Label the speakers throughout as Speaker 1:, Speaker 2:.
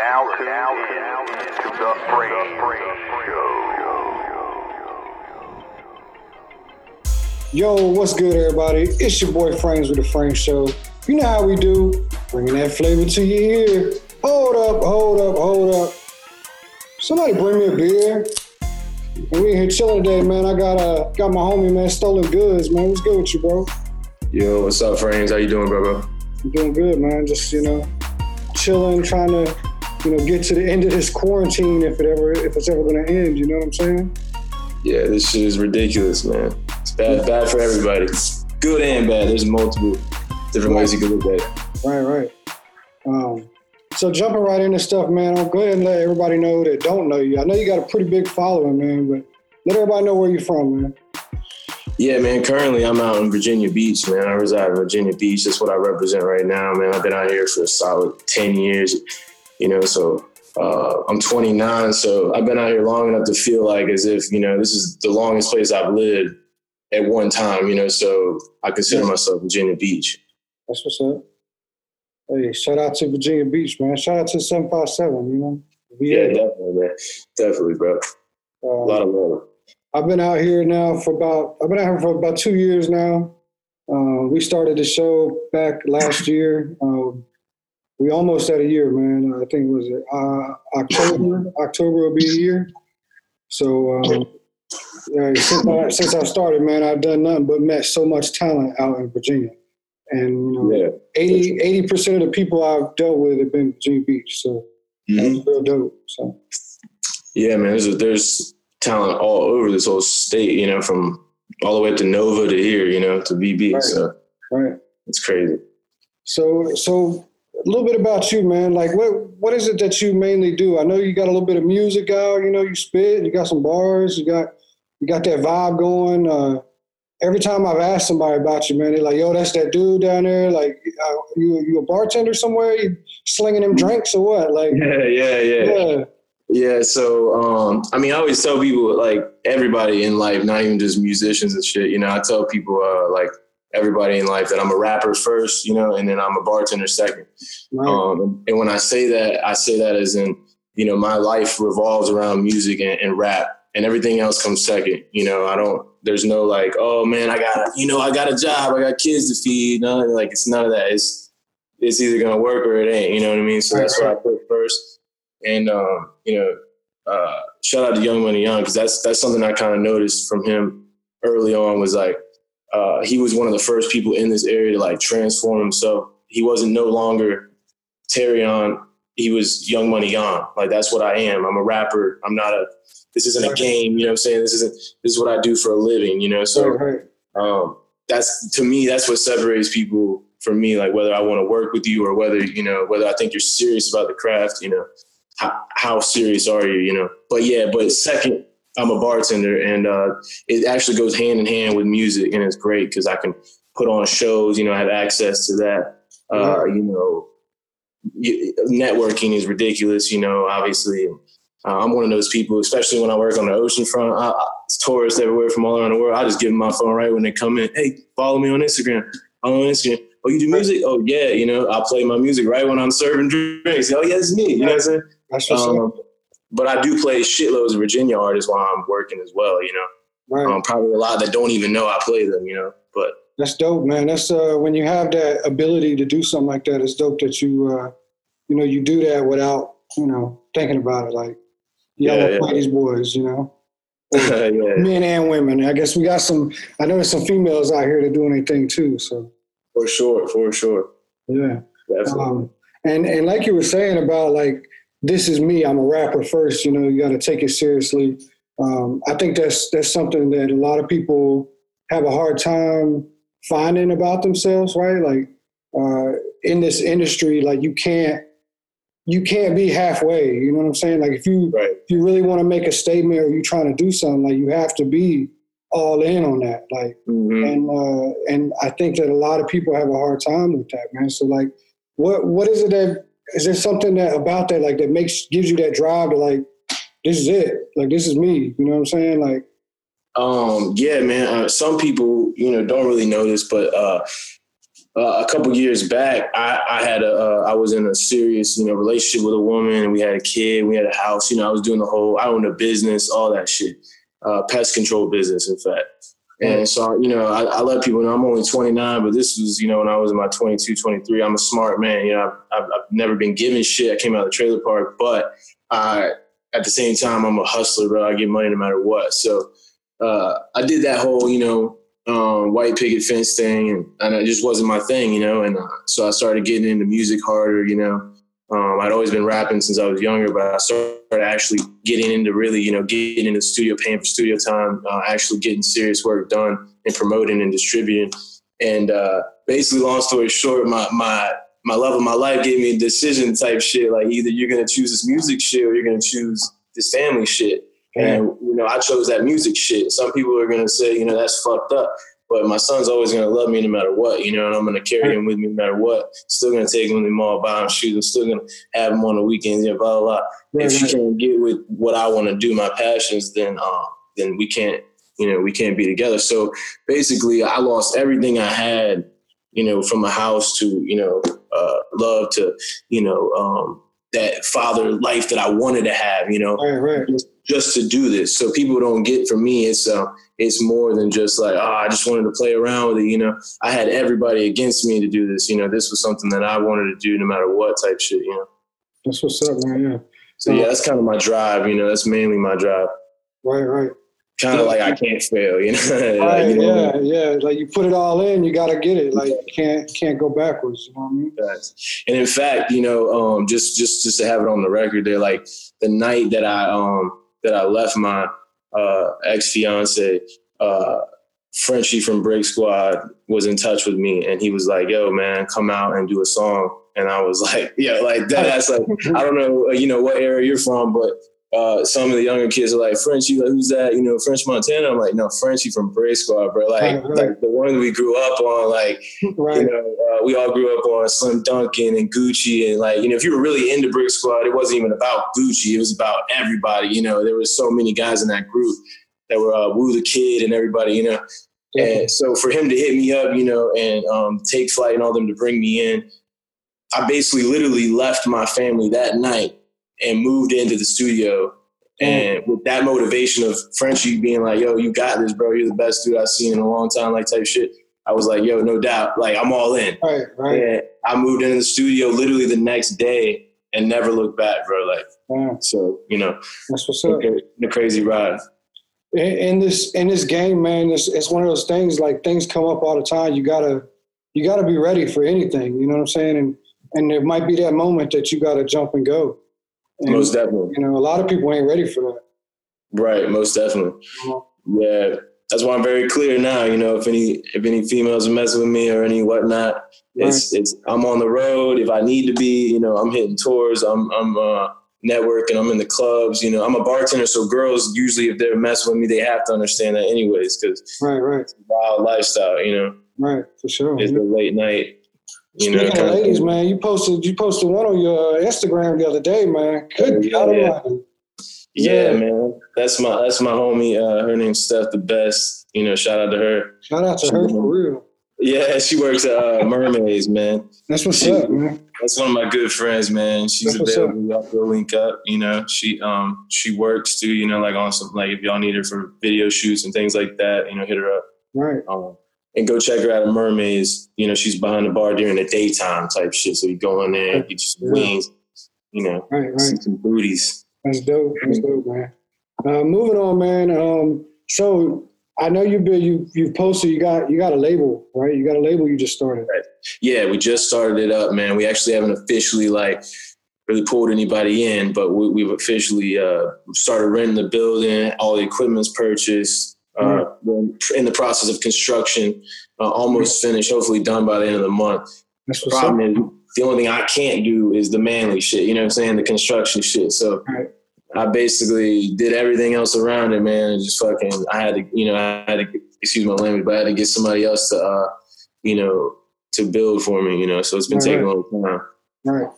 Speaker 1: now tuned in to the Frame Show.
Speaker 2: Yo, what's good, everybody? It's your boy FrameZ with the Frame Show. You know how we do, bringing that flavor to your ear. Hold up, hold up, hold up. Somebody bring me a beer. And we in here chilling today, man. I got uh, got my homie, man, Stolen Goodz, man. What's good with you, bro?
Speaker 3: Yo, what's up, FrameZ? How you doing, bro?
Speaker 2: I'm doing good, man. Just you know, chilling, trying to, you know, get to the end of this quarantine if it ever if it's ever gonna end. You know what I'm saying?
Speaker 3: Yeah, this shit is ridiculous, man. It's bad, bad for everybody. Good and bad. There's multiple different ways you can look at it.
Speaker 2: Right, right. Um, so jumping right into stuff, man. I'll go ahead and let everybody know that don't know you. I know you got a pretty big following, man, but let everybody know where you're from, man.
Speaker 3: Yeah, man. Currently, I'm out in Virginia Beach, man. I reside in Virginia Beach. That's what I represent right now, man. I've been out here for a solid 10 years, you know, so uh, I'm 29, so I've been out here long enough to feel like as if, you know, this is the longest place I've lived at one time, you know, so I consider myself Virginia Beach.
Speaker 2: That's what's up. Hey, shout out to Virginia Beach, man. Shout out to 757, you know?
Speaker 3: Yeah, definitely, man. Definitely, bro. a lot of love.
Speaker 2: I've been out here now for about I've been out here for about two years now. Uh, we started the show back last year. Um, we almost had a year, man. I think it was uh, October. October will be a year. So um, yeah, since I, since I started, man, I've done nothing but met so much talent out in Virginia. And you know,
Speaker 3: Yeah.
Speaker 2: 80 percent of the people I've dealt with have been Virginia Beach. So
Speaker 3: Mhm.
Speaker 2: that's real dope. So
Speaker 3: Yeah, man. There's there's talent all over this whole state, you know, from all the way up to Nova to here, you know, to BB.
Speaker 2: Right.
Speaker 3: So
Speaker 2: right.
Speaker 3: it's crazy.
Speaker 2: So, so a little bit about you, man. Like, what what is it that you mainly do? I know you got a little bit of music out. You know, you spit. You got some bars. You got you got that vibe going. Uh, every time I've asked somebody about you, man, they're like, "Yo, that's that dude down there. Like, uh, you you a bartender somewhere? You slinging them drinks or what? Like,
Speaker 3: Yeah, yeah, yeah.
Speaker 2: yeah,
Speaker 3: Yeah, so um, I mean, I always tell people like everybody in life, not even just musicians and shit. You know, I tell people uh, like everybody in life that I'm a rapper first, you know, and then I'm a bartender second.
Speaker 2: right,
Speaker 3: Um, and when I say that, I say that as in, you know, my life revolves around music and, and rap, and everything else comes second. You know, I don't. There's no like, oh man, I got, you know, I got a job, I got kids to feed. No, like it's none of that. It's it's either gonna work or it ain't. You know what I mean? So that's what I put first. And um, you know, uh, shout out to Young Money Young because that's that's something I kind of noticed from him early on was like uh, he was one of the first people in this area to like transform himself. He wasn't no longer Terry on. He was Young Money on. Like that's what I am. I'm a rapper. I'm not a. This isn't a game. You know what I'm saying? This isn't. This is what I do for a living. You know. So um, that's to me that's what separates people from me like whether i want to work with you or whether you know whether i think you're serious about the craft you know how, how serious are you you know but yeah but second i'm a bartender and uh, it actually goes hand in hand with music and it's great because i can put on shows you know i have access to that uh, you know networking is ridiculous you know obviously. Uh, i'm one of those people especially when i work on the ocean front I, I, tourists everywhere from all around the world i just give them my phone right when they come in hey follow me on instagram I'm on instagram oh you do music? Oh yeah you know i play my music right when i'm serving drinks oh yeah it's me you know what i'm saying?
Speaker 2: That's
Speaker 3: um, but i do play shitloads of virginia artists while i'm working as well you know
Speaker 2: Right.
Speaker 3: um, probably a lot that don't even know i play them you know but
Speaker 2: That's dope, man. That's uh, when you have that ability to do something like that. It's dope that you, uh, you know, you do that without, you know, thinking about it. Like, yeah,
Speaker 3: Yeah,
Speaker 2: yeah, play these boys, you know,
Speaker 3: yeah
Speaker 2: men and women. I guess we got some. I know there's some females out here that doing their thing too. So
Speaker 3: for sure for sure
Speaker 2: yeah.
Speaker 3: definitely
Speaker 2: Um, and and like you were saying about like this is me. I'm a rapper first. You know, you got to take it seriously. Um, I think that's that's something that a lot of people have a hard time finding about themselves. Right, like uh, in this industry, like you can't you can't be halfway. You know what I'm saying? Like if you
Speaker 3: right
Speaker 2: if you really want to make a statement or you're trying to do something, like you have to be all in on that. Like
Speaker 3: Mhm.
Speaker 2: and uh, and I think that a lot of people have a hard time with that, man. So like, what what is it that is there something that about that like that makes gives you that drive to like this is it, like this is me. You know what I'm saying? Like
Speaker 3: Um, yeah, man. Uh, some people, you know, don't really know this, but uh, uh, a couple years back, I, I had a, uh, I was in a serious, you know, relationship with a woman, and we had a kid, we had a house. You know, I was doing the whole, I owned a business, all that shit, uh, pest control business, in fact. And so, you know, I, I, let people know I'm only 29, but this was, you know, when I was in my 22, 23, I'm a smart man. You know, I've, I've, I've never been given shit. I came out of the trailer park, but I, at the same time, I'm a hustler, bro. I get money no matter what. So uh, I did that whole, you know, um, white picket fence thing, and, and, it just wasn't my thing, you know. And uh, so I started getting into music harder, you know. Um, I'd always been rapping since I was younger, but I started actually getting into really, you know, getting into the studio, paying for studio time, uh, actually getting serious work done and promoting and distributing. And uh, basically, long story short, my my my love of my life gave me a decision type shit. Like either you're gonna choose this music shit or you're gonna choose this family shit. And you know, I chose that music shit. Some people are gonna say, you know, that's fucked up. But my son's always gonna love me no matter what, you know, and I'm gonna carry him with me no matter what. Still gonna take him to the mall, buy him shoes. I'm still gonna have him on the weekends, you know, blah blah blah. if you can't get with what I want to do, my passions, then um, then we can't, you know, we can't be together. So basically, I lost everything I had, you know, from a house to you know, uh, love to you know, um, that father life that I wanted to have, you know,
Speaker 2: right, right.
Speaker 3: Just, just, to do this. So people don't get from me, it's uh, it's more than just like, oh, I just wanted to play around with it, you know. I had everybody against me to do this, you know. This was something that I wanted to do no matter what type shit, you know.
Speaker 2: That's what's up, man. Yeah.
Speaker 3: So yeah, that's kind of my drive, you know. That's mainly my drive.
Speaker 2: Right, right
Speaker 3: kind of like I can't fail, you know.
Speaker 2: like, you know yeah, yeah. Like you put it all in, you got to get it. Like you can't can't go backwards. You know what I mean?
Speaker 3: And in fact, you know, um, just just just to have it on the record, there, like the night that I um that I left my uh, ex fiance, uh, Frenchie from Brick Squad was in touch with me, and he was like, "Yo, man, come out and do a song." And I was like, "Yeah, like that's like I don't know, you know, what area you're from, but uh, some of the younger kids are like, Frenchie, like, who's that? You know, French Montana. I'm like, no, Frenchie from Brick Squad, bro. Like, right, right. like the one we grew up on, like, right. you know, uh, we all grew up on Slim Dunkin and Gucci. And like, you know, if you were really into Brick Squad, it wasn't even about Gucci. It was about everybody. You know, there was so many guys in that group that were uh, Wooh da Kid and everybody, you know. And so for him to hit me up, you know, and um, take flight and all them to bring me in, I basically literally left my family that night and moved into the studio. Mm. And with that motivation of Frenchie being like, yo, you got this, bro. You're the best dude I've seen in a long time, like type shit. I was like, yo, no doubt. Like, I'm all in.
Speaker 2: Right, right.
Speaker 3: And I moved into the studio literally the next day and never looked back, bro. Like, yeah. so, you know,
Speaker 2: that's what's up.
Speaker 3: The crazy ride.
Speaker 2: In, in this in this game, man, it's, it's one of those things like things come up all the time. You gotta you gotta be ready for anything. You know what I'm saying? And and there might be that moment that you gotta jump and go.
Speaker 3: And, most definitely.
Speaker 2: You know, a lot of people ain't ready for that.
Speaker 3: Right, most definitely. Mm-hmm. Yeah, that's why I'm very clear now. You know, if any if any females are messing with me or any whatnot, right. it's it's I'm on the road. If I need to be, you know, I'm hitting tours. I'm I'm uh, networking. I'm in the clubs. You know, I'm a bartender, so girls usually if they're messing with me, they have to understand that anyways, because
Speaker 2: right, right,
Speaker 3: it's a wild lifestyle. You know,
Speaker 2: right, for sure.
Speaker 3: It's the late night
Speaker 2: you Speaking know, of ladies, of man, you posted you posted one on your Instagram the other day, man. Good
Speaker 3: yeah, yeah. yeah, man. That's my that's my homie. Uh, her name's Steph the best. You know, shout out to her.
Speaker 2: Shout out to she, her for real.
Speaker 3: Yeah, she works at uh, Mermaids, man.
Speaker 2: That's what's she, up, man.
Speaker 3: That's one of my good friends, man. She's that's available. Y'all go link up. You know, she um she works too. You know, like on some like if y'all need her for video shoots and things like that, you know, hit her up.
Speaker 2: Right.
Speaker 3: Um, and go check her out at Mermaids. You know, she's behind the bar during the daytime type shit. So you go in there, get you some yeah. wings, you know,
Speaker 2: right, right.
Speaker 3: see some booties.
Speaker 2: That's dope. That's dope, man. Uh, moving on, man. Um, so I know you've been you you've posted. You got you got a label, right? You got a label. You just started. Right.
Speaker 3: Yeah, we just started it up, man. We actually haven't officially like really pulled anybody in, but we, have officially uh, started renting the building. All the equipment's purchased. Uh, in the process of construction, uh, almost finished, hopefully done by the end of the month.
Speaker 2: That's
Speaker 3: the problem is the only thing I can't do is the manly shit. You know what I'm saying? The construction shit. So
Speaker 2: right.
Speaker 3: I basically did everything else around it, man. And just fucking, I had to, you know, I had to, excuse my language, but I had to get somebody else to, uh, you know, to build for me, you know. So it's been taking a long time.
Speaker 2: Right.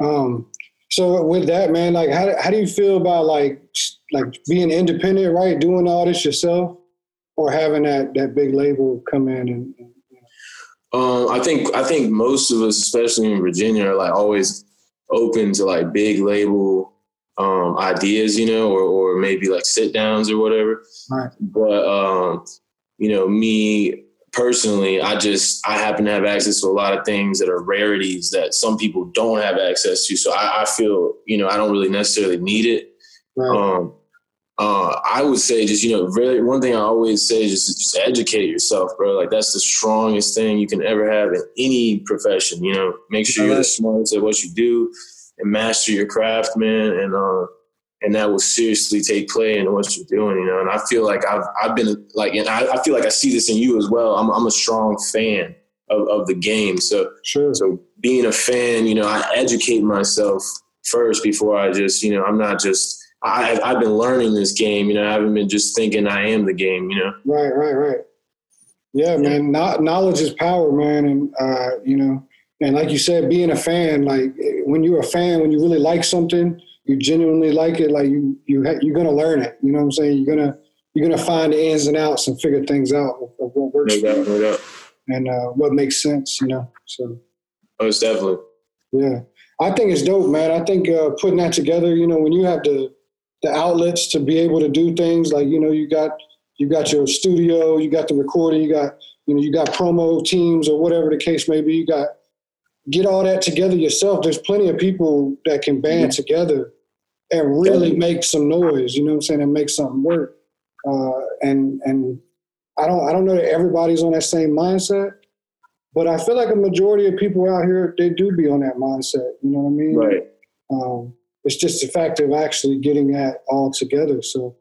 Speaker 2: Um, so with that, man, like, how, how do you feel about like, like being independent, right? Doing all this yourself or having that, that big label come in and, and
Speaker 3: Um, I think I think most of us, especially in Virginia, are like always open to like big label um, ideas, you know, or or maybe like sit downs or whatever.
Speaker 2: Right.
Speaker 3: But um, you know, me personally, I just I happen to have access to a lot of things that are rarities that some people don't have access to. So I, I feel, you know, I don't really necessarily need it.
Speaker 2: Right.
Speaker 3: Um, uh, I would say just you know, really one thing I always say is just, just educate yourself, bro. Like that's the strongest thing you can ever have in any profession. You know, make sure you're the smartest at what you do and master your craft, man. And uh, and that will seriously take play in what you're doing. You know, and I feel like I've I've been like, and I, I feel like I see this in you as well. I'm I'm a strong fan of, of the game. So
Speaker 2: sure.
Speaker 3: so being a fan, you know, I educate myself first before I just, you know, I'm not just I, I've been learning this game. You know, I haven't been just thinking I am the game. You know.
Speaker 2: Right, right, right. Yeah, man. No, knowledge is power, man, and uh, you know, and like you said, being a fan, like when you're a fan, when you really like something, you genuinely like it, like you you ha- you're gonna learn it. You know what I'm saying? You're gonna you're gonna find the ins and outs and figure things out of, of what works
Speaker 3: No doubt, no doubt.
Speaker 2: and uh, what makes sense. You know, so.
Speaker 3: Most definitely.
Speaker 2: Yeah, I think it's dope, man. I think uh, putting that together, you know, when you have the the outlets to be able to do things like, you know, you got you got your studio, you got the recording, you got you know, you got promo teams or whatever the case may be. You got get all that together yourself. There's plenty of people that can band together and really make some noise. You know what I'm saying? And make something work. Uh, and and I don't I don't know that everybody's on that same mindset, but I feel like a majority of people out here they do be on that mindset. You know what I mean?
Speaker 3: Right.
Speaker 2: Um, it's just the fact of actually getting that all together. So,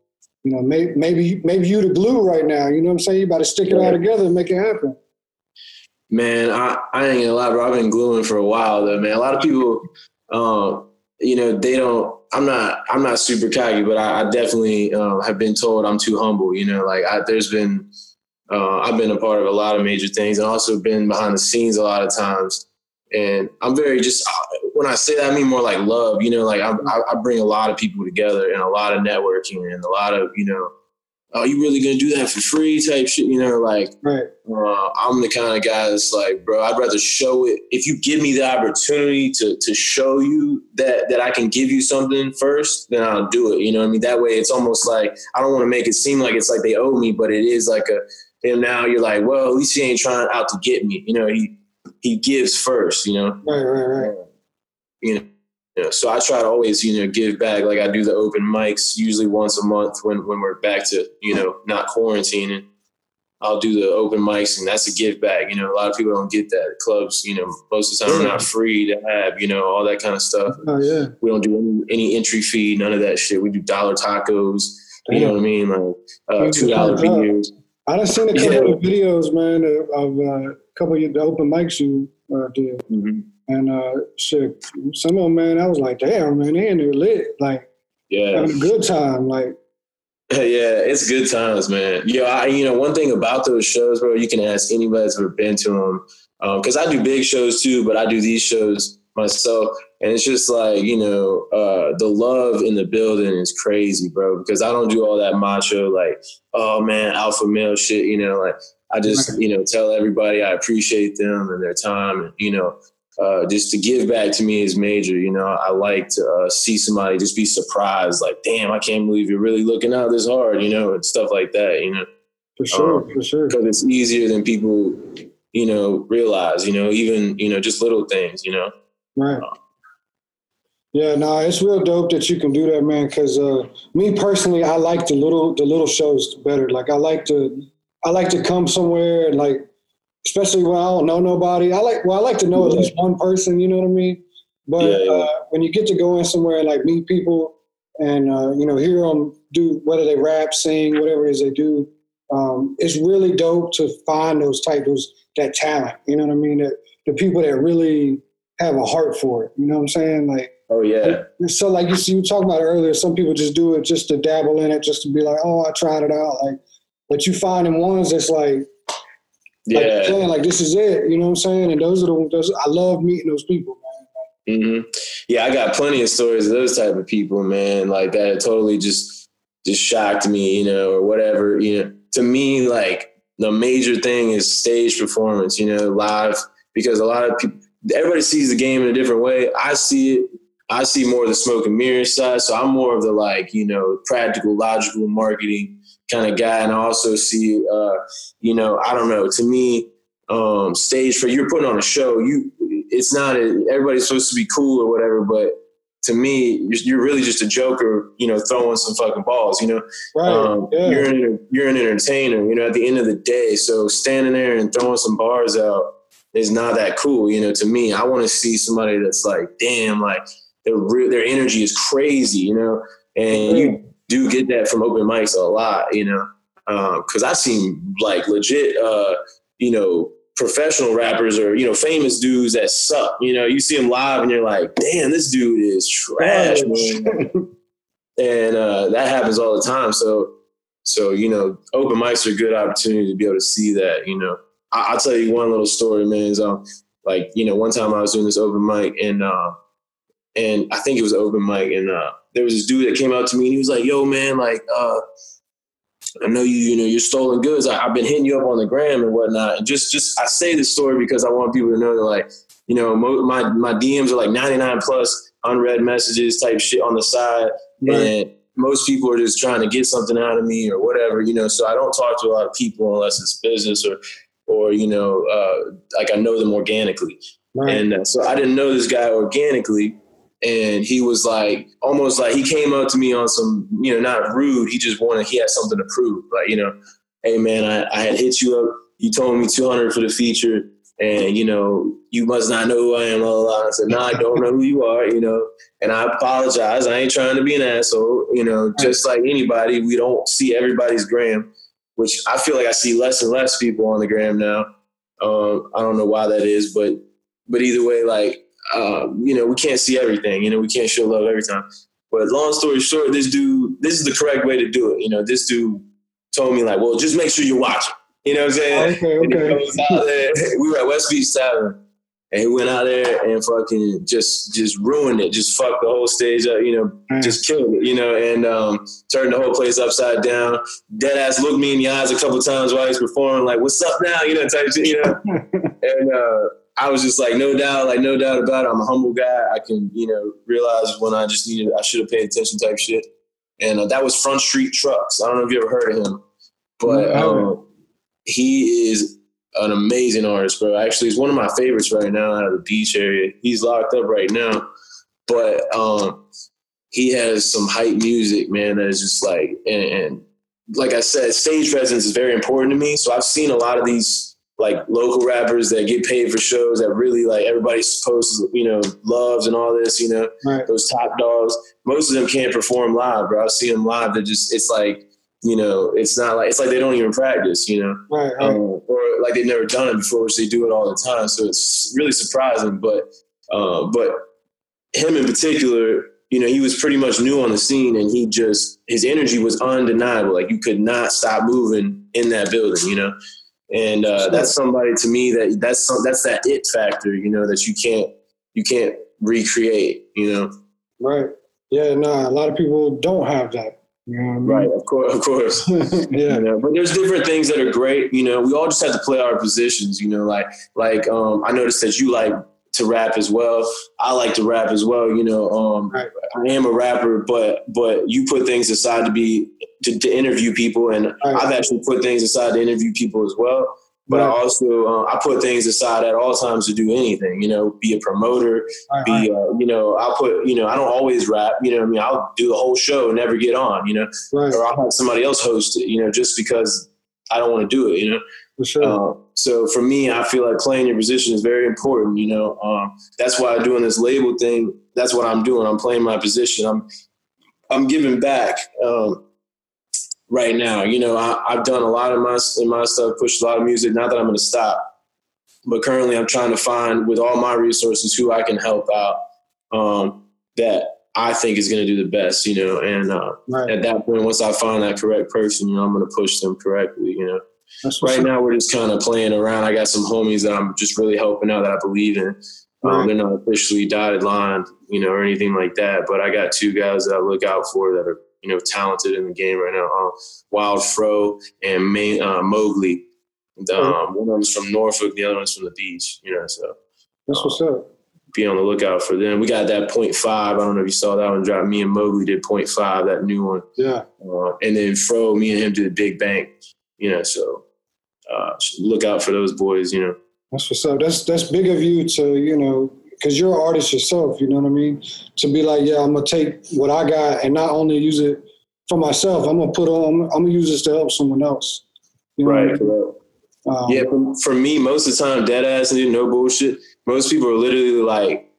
Speaker 2: you know, maybe maybe maybe you the glue right now. You know what I'm saying? You got to stick it all together and make it happen.
Speaker 3: Man, I, I ain't gonna lie, bro. I've been gluing for a while though, man. A lot of people, um, you know, they don't. I'm not. I'm not super cocky, but I, I definitely uh, have been told I'm too humble. You know, like I, there's been, uh, I've been a part of a lot of major things, and also been behind the scenes a lot of times. And I'm very just when I say that, I mean more like love. You know, like I, I, I bring a lot of people together and a lot of networking and a lot of you know, oh, you really gonna do that for free type shit. You know, like
Speaker 2: Right.
Speaker 3: uh, I'm the kind of guy that's like, bro, I'd rather show it. If you give me the opportunity to to show you that that I can give you something first, then I'll do it. You know what I mean? That way, it's almost like I don't want to make it seem like it's like they owe me, but it is like a. And now you're like, well, at least he ain't trying out to get me. You know, he he gives first. You know,
Speaker 2: Right. Right. Right.
Speaker 3: You know. So I try to always, you know, give back. Like I do the open mics usually once a month when when we're back to, you know, not quarantining. I'll do the open mics, and that's a give back. You know, a lot of people don't get that. Clubs, you know, most of the time are not free to have. You know, all that kind of stuff.
Speaker 2: Oh yeah.
Speaker 3: We don't do any, any entry fee, none of that shit. We do dollar tacos. You know what I mean? Like uh, two dollar videos.
Speaker 2: I done seen a couple
Speaker 3: Yeah.
Speaker 2: of videos, man, of, of uh, a couple of the open mics you uh, did,
Speaker 3: Mhm.
Speaker 2: And uh, shit, some of them, man, I was like, damn, man, they in there lit, like
Speaker 3: Yeah.
Speaker 2: having a good time, like.
Speaker 3: Yeah, it's good times, man. Yeah, I, you know, one thing about those shows, bro, you can ask anybody that's ever been to them, because I do big shows too, but I do these shows myself, and it's just like you know, uh, the love in the building is crazy, bro. Because I don't do all that macho, like, oh man, alpha male shit. You know, like I just you know tell everybody I appreciate them and their time, and you know, uh, just to give back to me is major. You know, I like to uh, see somebody just be surprised, like, damn, I can't believe you're really looking out this hard, you know, and stuff like that, you know,
Speaker 2: For sure,
Speaker 3: Um,
Speaker 2: for sure.
Speaker 3: because it's easier than people, you know, realize, you know, even, you know, just little things, you know.
Speaker 2: Right. Yeah, no, it's real dope that you can do that, man. Because uh, me personally, I like the little the little shows better. Like I like to I like to come somewhere and like, especially when I don't know nobody. I like well, I like to know at least one person. You know what I mean? But
Speaker 3: Yeah, yeah.
Speaker 2: Uh, when you get to go in somewhere and like meet people and uh, you know hear them do whether they rap, sing, whatever it is they do, um, it's really dope to find those those that talent. You know what I mean? That the people that really have a heart for it. You know what I'm saying? Like
Speaker 3: Oh, yeah.
Speaker 2: so, like you see, you talked about earlier. Some people just do it just to dabble in it, just to be like, "Oh, I tried it out." Like, but you find them ones that's like, like
Speaker 3: Yeah.
Speaker 2: saying, like this is it. You know what I'm saying? And those are the those. I love meeting those people, man.
Speaker 3: hmm Yeah, I got plenty of stories of those type of people, man. Like that totally just just shocked me, you know, or whatever. You know, to me, like the major thing is stage performance, you know, live, because a lot of people, everybody sees the game in a different way. I see it. I see more of the smoke and mirrors side. So I'm more of the like, you know, practical, logical marketing kind of guy. And I also see, uh, you know, I don't know, to me, um, stage for you're putting on a show, you, it's not, a, everybody's supposed to be cool or whatever, but to me, you're, you're really just a joker, you know, throwing some fucking balls, you know,
Speaker 2: Right.
Speaker 3: um,
Speaker 2: yeah.
Speaker 3: you're an you're an entertainer, you know. At the end of the day, so standing there and throwing some bars out is not that cool, you know. To me, I want to see somebody that's like, damn, like their their energy is crazy, you know. And you do get that from open mics a lot, you know, because I've seen like legit, uh, you know, professional rappers or you know famous dudes that suck. You know, you see them live and you're like, damn, this dude is trash, man and uh, that happens all the time. So, so you know, open mics are a good opportunity to be able to see that. You know, I, will tell you one little story, man. Is um, like you know, one time I was doing this open mic, and uh, and I think it was open mic, and uh, there was this dude that came out to me, and he was like, "Yo, man, like, uh, I know you, you know, you're Stolen Goodz. I, I've been hitting you up on the gram and whatnot. And just, just I say this story because I want people to know that, like, you know, mo- my my DMs are like 99 plus unread messages type shit on the side
Speaker 2: Right.
Speaker 3: and most people are just trying to get something out of me or whatever, you know. So I don't talk to a lot of people unless it's business or, or you know, uh, like I know them organically.
Speaker 2: Right.
Speaker 3: And uh, so I didn't know this guy organically, and he was like almost like he came up to me on some, you know, not rude. He just wanted he had something to prove, like you know, hey man, I, I had hit you up. You told me two hundred for the feature, and you know, you must not know who I am. Blah, blah, blah. I said, no, I don't know who you are. You know, and I apologize. I ain't trying to be an asshole. You know, just like anybody, we don't see everybody's gram, which I feel like I see less and less people on the gram now. Um, I don't know why that is, but but either way, like um, you know, we can't see everything. You know, we can't show love every time. But long story short, this dude, this is the correct way to do it. You know, this dude told me like, well, just make sure you watch watching. You know what I'm saying?
Speaker 2: Okay, okay.
Speaker 3: there. We were at West Beach Tavern, and he went out there and fucking just just ruined it. Just fucked the whole stage up. You know,
Speaker 2: Mm.
Speaker 3: just killed it. You know, and um, turned the whole place upside down. Dead ass looked me in the eyes a couple times while he's performing, like, "What's up now?" You know, type shit. You know, and uh, I was just like, no doubt, like no doubt about it. I'm a humble guy. I can, you know, realize when I just needed, I should have paid attention, type shit. And uh, that was Front Street Trucks. I don't know if you ever heard of him, but
Speaker 2: No, I haven't.
Speaker 3: um, he is an amazing artist, bro. Actually, he's one of my favorites right now out of the beach area. He's locked up right now, but um, he has some hype music, man. That is just like, and, and like I said, stage presence is very important to me. So I've seen a lot of these like local rappers that get paid for shows that really like everybody's supposed to, you know, loves and all this, you know,
Speaker 2: Right.
Speaker 3: those top dogs. Most of them can't perform live, bro. I've seen them live. They're just, it's like, you know, it's not like, it's like they don't even practice, you know,
Speaker 2: Right. right.
Speaker 3: um, or like they've never done it before, which they do it all the time. So it's really surprising. But, uh, but him in particular, you know, he was pretty much new on the scene and he just, his energy was undeniable. Like you could not stop moving in that building, you know? And uh, that's somebody to me that that's some, that's that it factor, you know, that you can't, you can't recreate, you know?
Speaker 2: Right. Yeah, no, a lot of people don't have that. You know I
Speaker 3: Right. Of course. Of course.
Speaker 2: yeah.
Speaker 3: You know, but there's different things that are great. You know, we all just have to play our positions. You know, like like um, I noticed that you like to rap as well. I like to rap as well. You know, um,
Speaker 2: Right.
Speaker 3: I am a rapper, but but you put things aside to be to, to interview people, and
Speaker 2: Right.
Speaker 3: I've actually put things aside to interview people as well. But I also uh, I put things aside at all times to do anything. You know, be a promoter,
Speaker 2: Right,
Speaker 3: be uh, you know I'll put you know I don't always rap. You know, what I mean I'll do the whole show and never get on. You know,
Speaker 2: right,
Speaker 3: or I'll have somebody else host it, you know, just because I don't want to do it, you know.
Speaker 2: For sure.
Speaker 3: Uh, so for me, I feel like playing your position is very important, you know. Um, that's why I'm doing this label thing. That's what I'm doing. I'm playing my position. I'm I'm giving back um, right now. You know, I, I've done a lot of my in my stuff, pushed a lot of music. Not that I'm going to stop, but currently I'm trying to find with all my resources who I can help out um, that I think is going to do the best. You know, and uh,
Speaker 2: right.
Speaker 3: at that point, once I find that correct person, you know, I'm going to push them correctly, you know. Right now, we're just kind of playing around. I got some homies that I'm just really helping out that I believe in. Um,
Speaker 2: Right.
Speaker 3: they're not officially dotted line, you know, or anything like that. But I got two guys that I look out for that are, you know, talented in the game right now. Uh, Wild Fro and May, uh, Mowgli. Um, one of them's from Norfolk, the other one's from the beach. You know, so
Speaker 2: That's what's up.
Speaker 3: be on the lookout for them. We got that point five. I don't know if you saw that one drop. Me and Mowgli did point five, that new one.
Speaker 2: Yeah.
Speaker 3: Uh, and then Fro, me and him did the Big Bank. You know, so uh, look out for those boys. You know,
Speaker 2: That's what's up. That's that's big of you to you know because you're an artist yourself. You know what I mean? To be like, yeah, I'm gonna take what I got and not only use it for myself. I'm gonna put on. I'm gonna use this to help someone else. You know what I mean? Um,
Speaker 3: Yeah, for, for me, most of the time, dead ass and no bullshit. Most people are literally like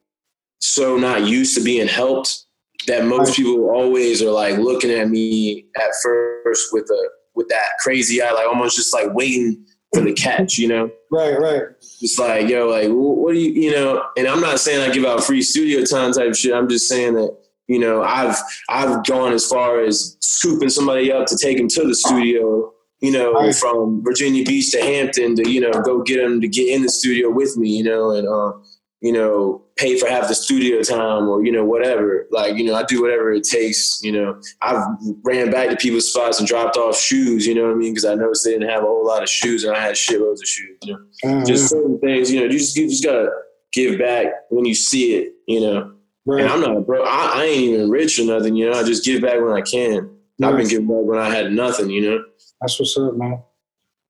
Speaker 3: so not used to being helped that most people always are like looking at me at first with a with that crazy eye, like almost just like waiting for the catch, you know.
Speaker 2: Right. Right.
Speaker 3: It's like, yo, like, what do you, you know? And I'm not saying I give out free studio time type shit. I'm just saying that, you know, I've I've gone as far as scooping somebody up to take them to the studio, you know,
Speaker 2: Right.
Speaker 3: from Virginia Beach to Hampton to, you know, go get them to get in the studio with me, you know, and uh, you know, pay for half the studio time or you know whatever. Like, you know, I do whatever it takes. You know, I've ran back to people's spots and dropped off shoes. You know what I mean? Because I noticed they didn't have a whole lot of shoes, and I had shitloads of shoes. You know
Speaker 2: Uh,
Speaker 3: just certain things, you know, you just you just gotta give back when you see it, you know.
Speaker 2: right.
Speaker 3: And I'm not bro, I, I ain't even rich or nothing, you know. I just give back when I can. I've been giving back when I had nothing, you know,
Speaker 2: That's what's up, man.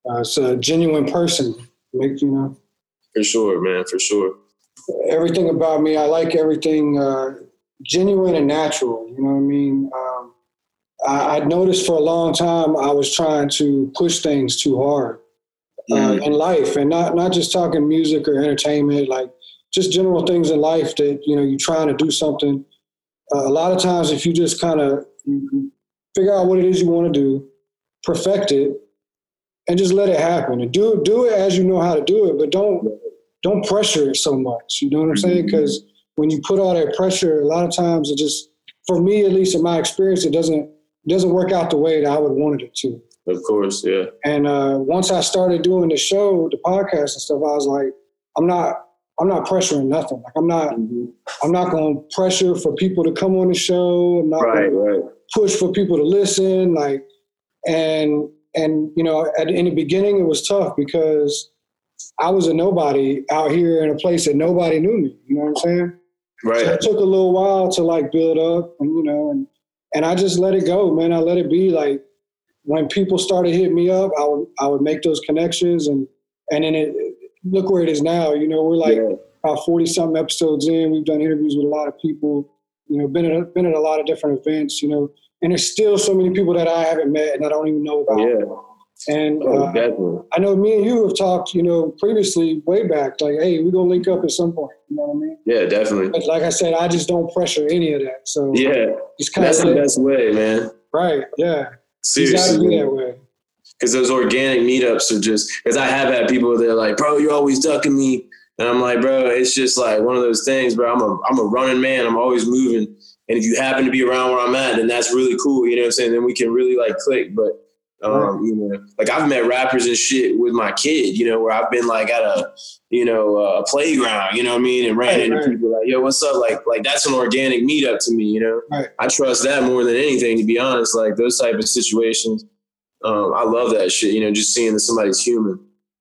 Speaker 2: Uh, it's a genuine person. Make you know
Speaker 3: for sure, man, for sure.
Speaker 2: Everything about me. I like everything uh, genuine and natural. You know what I mean? Um, I, I noticed for a long time I was trying to push things too hard uh,
Speaker 3: Mhm.
Speaker 2: in life, and not not just talking music or entertainment, like just general things in life that you know you're trying to do something. Uh, a lot of times, if you just kind of figure out what it is you want to do, perfect it, and just let it happen, and do do it as you know how to do it, but don't don't pressure it so much. You know what I'm saying? Because when you put all that pressure, a lot of times it just, for me at least in my experience, it doesn't it doesn't work out the way that I would wanted it to.
Speaker 3: Of course, yeah.
Speaker 2: And uh, once I started doing the show, the podcast and stuff, I was like, I'm not I'm not pressuring nothing. Like I'm not I'm not going to pressure for people to come on the show. I'm not
Speaker 3: Right, right.
Speaker 2: push for people to listen. Like, and and you know, at, in the beginning, it was tough because I was a nobody out here in a place that nobody knew me. You know what I'm saying? So
Speaker 3: Right.
Speaker 2: it took a little while to like build up, and you know, and and I just let it go, man. I let it be. Like when people started hitting me up, I would I would make those connections, and and then it look where it is now. You know, we're like
Speaker 3: Yeah.
Speaker 2: about forty something episodes in. We've done interviews with a lot of people. You know, been at been at a lot of different events. You know, and there's still so many people that I haven't met and I don't even know about.
Speaker 3: Yeah.
Speaker 2: And
Speaker 3: Oh,
Speaker 2: uh,
Speaker 3: definitely.
Speaker 2: I know me and you have talked. You know, previously, way back, like, hey, we're gonna link up at some point. You know what I mean?
Speaker 3: Yeah, definitely.
Speaker 2: But like I said, I just don't pressure any of that. So
Speaker 3: Yeah.
Speaker 2: just kind
Speaker 3: That's
Speaker 2: of
Speaker 3: the best way, man.
Speaker 2: right. Yeah,
Speaker 3: Seriously.
Speaker 2: way.
Speaker 3: because those organic meetups are just because I have had people that are like, bro, you're always ducking me, and I'm like, bro, it's just like one of those things, bro. I'm a I'm a running man. I'm always moving, and if you happen to be around where I'm at, then that's really cool. You know what I'm saying? Then we can really like click. But um, you know, like I've met rappers and shit with my kid. You know, where I've been like at a you know a playground. You know what I mean? And ran
Speaker 2: Right,
Speaker 3: into
Speaker 2: right.
Speaker 3: people like, yo, what's up? Like like that's an organic meetup to me. You know,
Speaker 2: Right.
Speaker 3: I trust that more than anything. To be honest, like those type of situations. Um, I love that shit. You know, just seeing that somebody's human.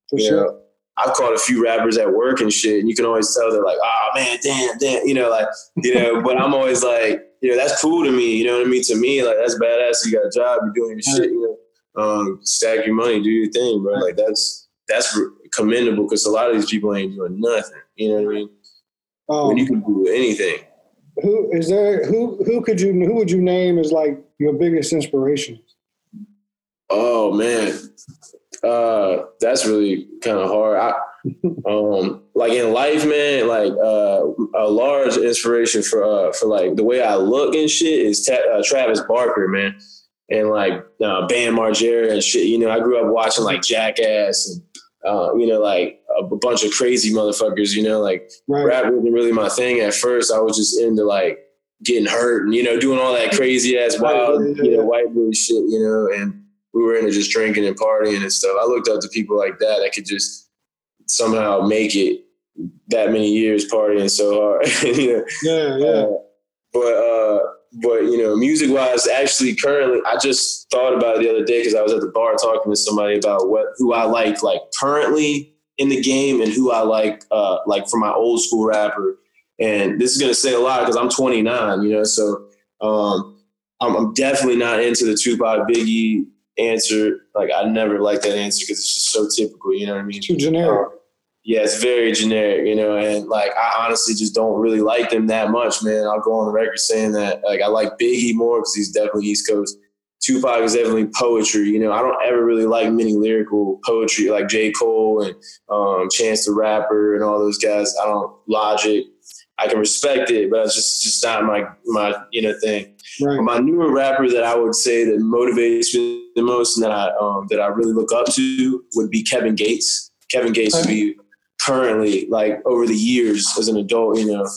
Speaker 2: For
Speaker 3: you
Speaker 2: sure.
Speaker 3: I've caught a few rappers at work and shit, and you can always tell they're like, "Oh man, damn, damn," you know, like, you know. but I'm always like, you know, that's cool to me. You know what I mean? To me, like, that's badass. You got a job, you're doing your shit. You know, um, stack your money, do your thing, bro. Like that's that's commendable because a lot of these people ain't doing nothing. You know what I mean?
Speaker 2: Um,
Speaker 3: when you can do anything.
Speaker 2: who is there? Who who could you who would you name as like your biggest inspiration?
Speaker 3: Oh man, uh, that's really kind of hard. I, um, like in life, man, like uh, a large inspiration for uh, for like the way I look and shit is Ta- uh, Travis Barker, man, and like uh, Bam Margera and shit. You know, I grew up watching like Jackass and uh, you know like a bunch of crazy motherfuckers. You know, like
Speaker 2: Right.
Speaker 3: rap wasn't really my thing at first. I was just into like getting hurt and you know doing all that crazy ass wild you know white boy shit. You know, and we were into just drinking and partying and stuff. I looked up to people like that that could just somehow make it that many years partying so hard. you know,
Speaker 2: Yeah, yeah.
Speaker 3: uh, but uh, but you know, music wise, actually, currently, I just thought about it the other day because I was at the bar talking to somebody about what who I like, like currently in the game, and who I like, uh, like for my old school rapper. And this is gonna say a lot because I'm 29, you know, so um, I'm, I'm definitely not into the Tupac Biggie answer. Like I never like that answer because it's just so typical. You know what I mean?
Speaker 2: Too generic.
Speaker 3: Um, yeah, it's very generic, you know, and like I honestly just don't really like them that much, man. I'll go on the record saying that like I like Biggie more because he's definitely East Coast. Tupac is definitely poetry, you know. I don't ever really like many lyrical poetry like J. Cole and um, Chance the Rapper and all those guys. I don't Logic. I can respect it, but it's just just not my my you know thing.
Speaker 2: Right.
Speaker 3: My newer rapper that I would say that motivates me the most and that I um, that I really look up to would be Kevin Gates. Kevin Gates would be currently like over the years as an adult. You know,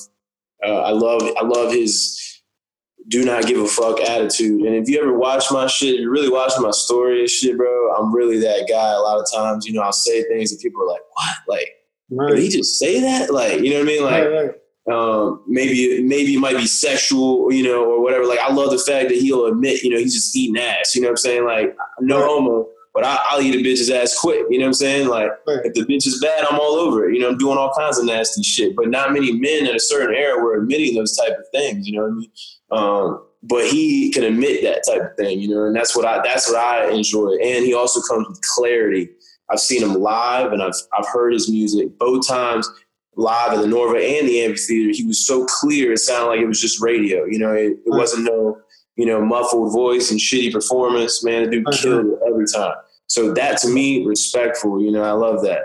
Speaker 3: uh, I love I love his do not give a fuck attitude. And if you ever watch my shit, you really watch my story and shit, bro. I'm really that guy. A lot of times, you know, I'll say things and people are like, "What? Like,
Speaker 2: Right.
Speaker 3: did he just say that?" Like, you know what I mean? Like,
Speaker 2: right, right.
Speaker 3: um, maybe maybe it might be sexual, you know, or whatever. Like I love the fact that he'll admit, you know, he's just eating ass. You know what I'm saying? Like no homo, but I, I'll eat a bitch's ass quick. You know what I'm saying? Like
Speaker 2: Right.
Speaker 3: if the bitch is bad, I'm all over it. You know, I'm doing all kinds of nasty shit. But not many men in a certain era were admitting those type of things. You know what I mean? Um, but he can admit that type of thing. You know, and that's what I that's what I enjoy. And he also comes with clarity. I've seen him live, and I've I've heard his music both times live at the Norva and the amphitheater, he was so clear. It sounded like it was just radio. You know, it, it wasn't no, you know, muffled voice and shitty performance. Man, the dude
Speaker 2: Right.
Speaker 3: killed it every time. So that to me, respectful. You know, I love that.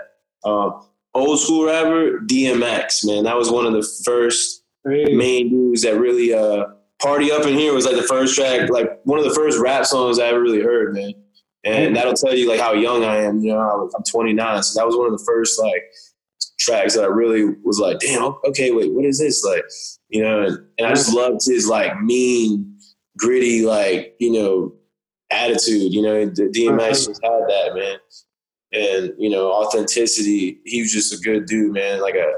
Speaker 3: Um, old school rapper, DMX. Man, that was one of the first
Speaker 2: Hey.
Speaker 3: main dudes that really uh, party up in here was like the first track, like one of the first rap songs I ever really heard, man. And that'll tell you like how young I am. You know, I'm 29, so that was one of the first like tracks that I really was like, damn, okay, wait, what is this? Like, you know, and, and I just loved his like mean, gritty, like, you know, attitude. You know, DMX mm-hmm. just had that, man. And, you know, authenticity. He was just a good dude, man, like a,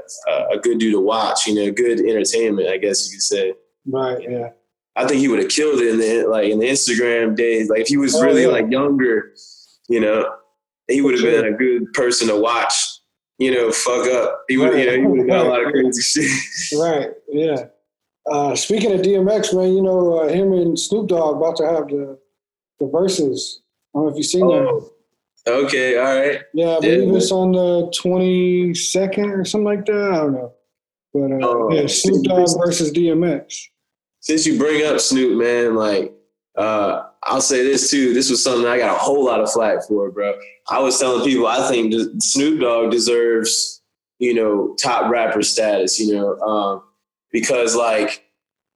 Speaker 3: a, good dude to watch, you know, good entertainment, I guess you could say.
Speaker 2: Right. Yeah.
Speaker 3: I think he would have killed it in the like in the Instagram days. Like if he was
Speaker 2: Oh,
Speaker 3: really
Speaker 2: yeah.
Speaker 3: like younger, you know, he would have
Speaker 2: sure.
Speaker 3: been a good person to watch. You know, fuck up. He would, you know, he would have got a lot of crazy shit.
Speaker 2: Right. Yeah. Uh, speaking of DMX, man, you know uh, him and Snoop Dogg about to have the the verses. I don't know if you've seen that.
Speaker 3: Oh, okay, all right.
Speaker 2: Yeah, I
Speaker 3: Yeah.
Speaker 2: believe it's on the twenty second or something like that. I don't know. But uh,
Speaker 3: Oh.
Speaker 2: yeah, Snoop Dogg versus DMX.
Speaker 3: Since you bring up Snoop, man, like uh, I'll say this too. This was something I got a whole lot of flack for, bro. I was telling people I think Snoop Dogg deserves, you know, top rapper status, you know, um, because like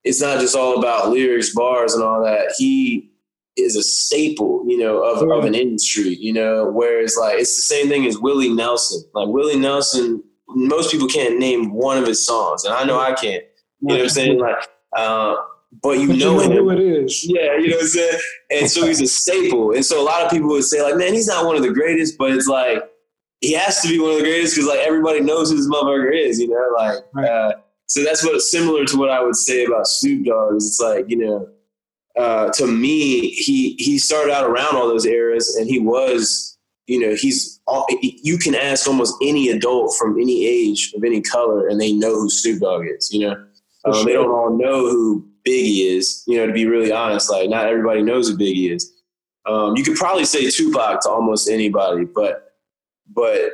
Speaker 3: it's not just all about lyrics, bars, and all that. He is a staple, you know, of, of an industry, you know, whereas like it's the same thing as Willie Nelson. Like Willie Nelson, most people can't name one of his songs, and I know I can't. You know what I'm saying? Like, uh, but you
Speaker 2: But
Speaker 3: know
Speaker 2: you know
Speaker 3: him.
Speaker 2: who it is.
Speaker 3: Yeah, you know what I'm saying? And so he's a staple. And so a lot of people would say, like, man, he's not one of the greatest, but it's like, he has to be one of the greatest because, like, everybody knows who this motherfucker is, you know? Like,
Speaker 2: Right.
Speaker 3: uh, so that's what similar to what I would say about Snoop Dogg is it's like, you know, uh, to me, he he started out around all those eras and he was, you know, he's all, you can ask almost any adult from any age of any color and they know who Snoop Dogg is, you know? Um, They don't all know who Biggie is, you know, to be really honest. Like, not everybody knows who Biggie is. Um, you could probably say Tupac to almost anybody, but but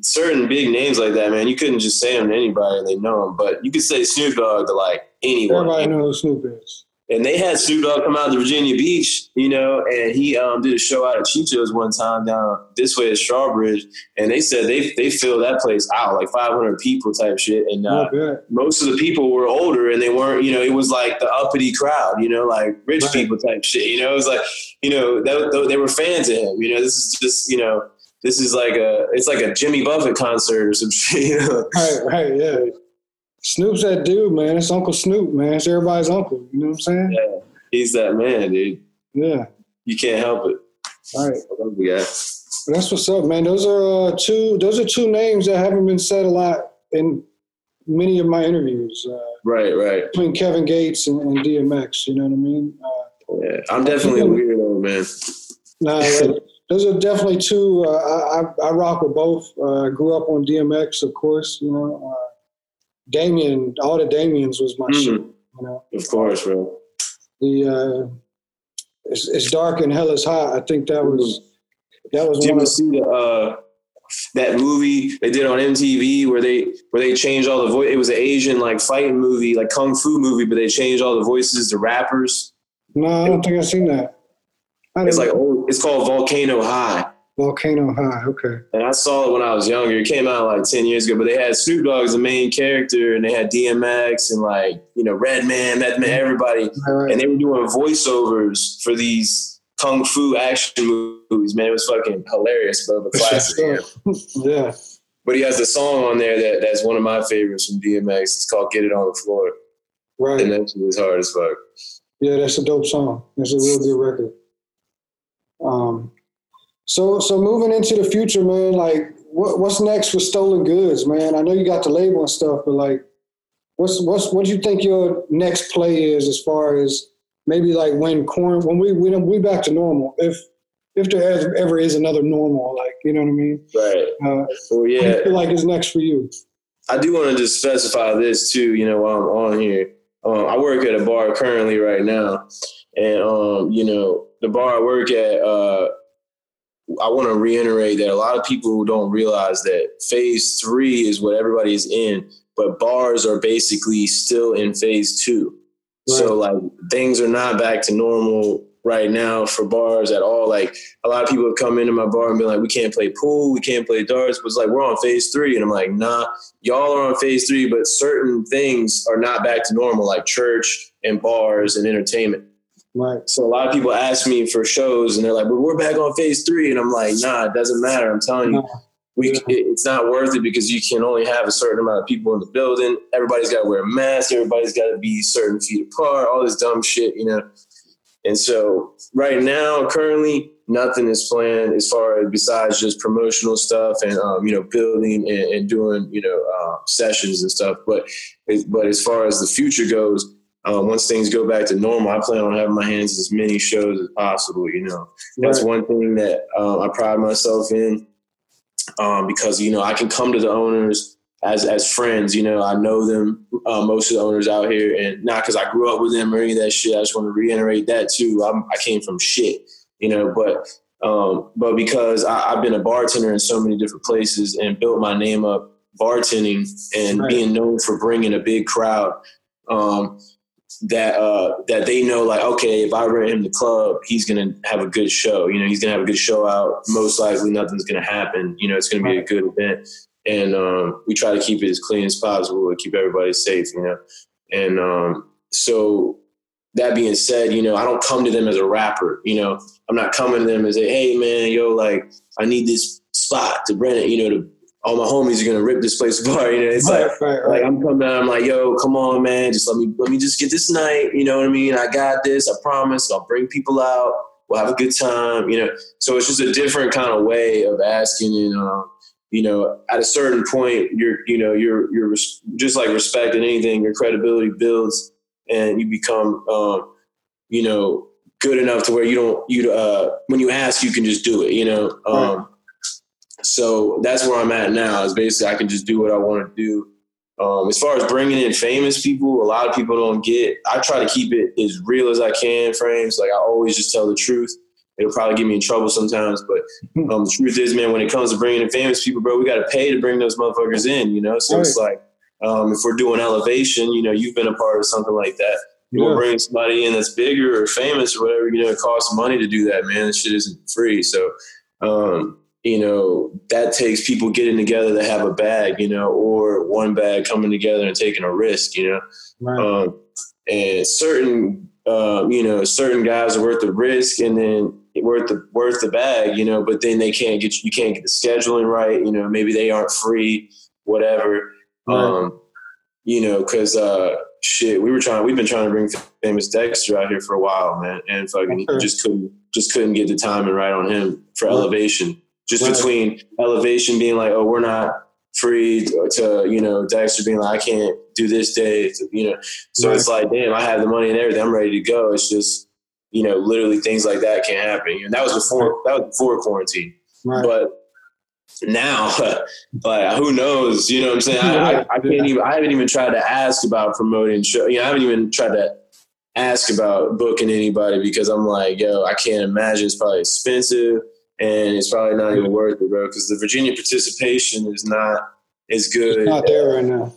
Speaker 3: certain big names like that, man, you couldn't just say them to anybody and they know them. But you could say Snoop Dogg to like anyone.
Speaker 2: Everybody knows Snoop is.
Speaker 3: And they had Snoop Dogg come out to Virginia Beach, you know, and he um, did a show out at Chicho's one time down this way at Strawbridge, and they said they they filled that place out like 500 people type shit, and uh, most of the people were older and they weren't, you know, it was like the uppity crowd, you know, like rich
Speaker 2: Right.
Speaker 3: people type shit. You know, it was like, you know, that, they were fans of him. You know, this is just, you know, this is like a, it's like a Jimmy Buffett concert or some shit. You know,
Speaker 2: Right, right, yeah. Snoop's that dude, man. It's Uncle Snoop, man. It's everybody's uncle. You know what I'm saying?
Speaker 3: yeah, he's that man, dude.
Speaker 2: Yeah.
Speaker 3: You can't help it.
Speaker 2: All right.
Speaker 3: I love the guy.
Speaker 2: But that's what's up, man. Those are uh, two. Those are two names that haven't been said a lot in many of my interviews uh,
Speaker 3: Right, right.
Speaker 2: between Kevin Gates and, and DMX. You know what I mean? Uh,
Speaker 3: Yeah, I'm definitely a weirdo, man.
Speaker 2: nah, those are definitely two. Uh, I, I rock with both. Uh, grew up on DMX, of course. You know, uh, Damien, all the Damien's was my
Speaker 3: Mhm.
Speaker 2: shit. You know,
Speaker 3: Of course, bro.
Speaker 2: the uh, it's, it's dark and hell is hot. I think that was that was
Speaker 3: Did you
Speaker 2: one
Speaker 3: ever
Speaker 2: of
Speaker 3: see the uh, that movie they did on MTV where they where they changed all the voice? It was an Asian like fighting movie, like kung fu movie, but they changed all the voices to rappers.
Speaker 2: no, I don't think I've seen that. I
Speaker 3: It's like oh, it's called Volcano High.
Speaker 2: Volcano High. Okay.
Speaker 3: And I saw it when I was younger. It came out like 10 years ago, but they had Snoop Dogg as the main character and they had DMX and like, you know, Redman, Redman, mm-hmm. everybody.
Speaker 2: All right.
Speaker 3: And they were doing voiceovers for these kung fu action movies. Man, it was fucking hilarious, bro. The classic.
Speaker 2: yeah.
Speaker 3: But he has a song on there that, that's one of my favorites from DMX. It's called Get It on the Floor.
Speaker 2: Right.
Speaker 3: And that was hard as fuck.
Speaker 2: Yeah, that's a dope song. That's a real good record. Um, so so moving into the future, man. Like, what what's next for Stolen Goodz, man? I know you got the label and stuff, but like, what's what's what do you think your next play is as far as maybe like when corn when we when we back to normal, if if there ever, is another normal, like you know what I mean?
Speaker 3: Right.
Speaker 2: Uh,
Speaker 3: Well, yeah.
Speaker 2: feel like is next for you?
Speaker 3: I do want to just specify this too, you know, while I'm on here. Um, I work at a bar currently right now. And, um, you know, the bar I work at, uh, I want to reiterate that a lot of people don't realize that phase three is what everybody is in, but bars are basically still in phase two. So, like, things are not back to normal right now for bars at all. Like, a lot of people have come into my bar and been like, we can't play pool, we can't play darts. But it's like, we're on phase three. And I'm like, nah, y'all are on phase three, but certain things are not back to normal, like church and bars and entertainment.
Speaker 2: Right.
Speaker 3: So a lot of people ask me for shows and they're like, well, we're back on phase three. And I'm like, nah, it doesn't matter. I'm telling you, We, it's not worth it because you can only have a certain amount of people in the building. Everybody's got to wear a mask. Everybody's got to be certain feet apart, all this dumb shit, you know? And so right now, currently, nothing is planned as far as besides just promotional stuff and, um, you know, building and, and doing, you know, uh, sessions and stuff. But, but as far as the future goes, um, once things go back to normal, I plan on having my hands as many shows as possible. You know, that's
Speaker 2: Right.
Speaker 3: one thing that um, I pride myself in um, because you know I can come to the owners as as friends. You know, I know them uh, most of the owners out here, and not because I grew up with them or any of that shit. I just want to reiterate that too. I'm, I came from shit, you know, but um, but because I, I've been a bartender in so many different places and built my name up bartending and
Speaker 2: Right.
Speaker 3: being known for bringing a big crowd. Um, that uh, that they know like okay if I rent him the club he's gonna have a good show. You know he's gonna have a good show out. Most likely nothing's gonna happen. You know it's gonna be a good event. And um, we try to keep it as clean as possible to keep everybody safe you know. And um, so that being said you know I don't come to them as a rapper you know. I'm not coming to them and say hey man yo like I need this spot to rent it you know to all my homies are gonna rip this place apart you know it's like
Speaker 2: right, right, right.
Speaker 3: like I'm coming down, I'm like, yo, come on, man, just let me let me just get this night. You know what I mean? I got this. I promise. I'll bring people out. We'll have a good time. You know. So it's just a different kind of way of asking. And um, you know, at a certain point, you're you know you're you're res- just like respect in anything. Your credibility builds, and you become um, you know good enough to where you don't you uh when you ask, you can just do it. You know. Um, so that's where I'm at now. Is basically I can just do what I want to do. Um, as far as bringing in famous people, a lot of people don't get. I try to keep it as real as I can. FrameZ like I always just tell the truth. It'll probably get me in trouble sometimes, but um, the truth is, man, when it comes to bringing in famous people, bro, we got to pay to bring those motherfuckers in. You know, so it's like um, if we're doing elevation, you know, you've been a part of something like that. You
Speaker 2: Yeah.
Speaker 3: bring somebody in that's bigger or famous or whatever. You know, it costs money to do that, man. This shit isn't free. So, um, you know, that takes people getting together to have a bag, you know, or one bag coming together and taking a risk, you know.
Speaker 2: right.
Speaker 3: Um, and certain, um, you know, certain guys are worth the risk and then worth the worth the bag, you know. But then they can't get you can't get the scheduling right, you know. Maybe they aren't free, whatever.
Speaker 2: Right.
Speaker 3: Um, you know, because uh, shit, we were trying, we've been trying to bring famous Dexter out here for a while, man, and fucking just couldn't just couldn't get the timing right on him for
Speaker 2: Right.
Speaker 3: elevation. Just
Speaker 2: Right.
Speaker 3: between elevation being like, oh, we're not free to you know Dexter being like I can't do this day, you know. So
Speaker 2: Right.
Speaker 3: it's like, damn, I have the money and everything. I'm ready to go. It's just you know, literally things like that can happen. And that was before that was before quarantine.
Speaker 2: Right.
Speaker 3: But now, like who knows? You know what I'm saying? I, I, I can't even. I haven't even tried to ask about promoting show. You know, I haven't even tried to ask about booking anybody because I'm like, yo, I can't imagine. It's probably expensive and it's probably not even worth it, bro. Because the Virginia participation is not as good.
Speaker 2: It's not there right now.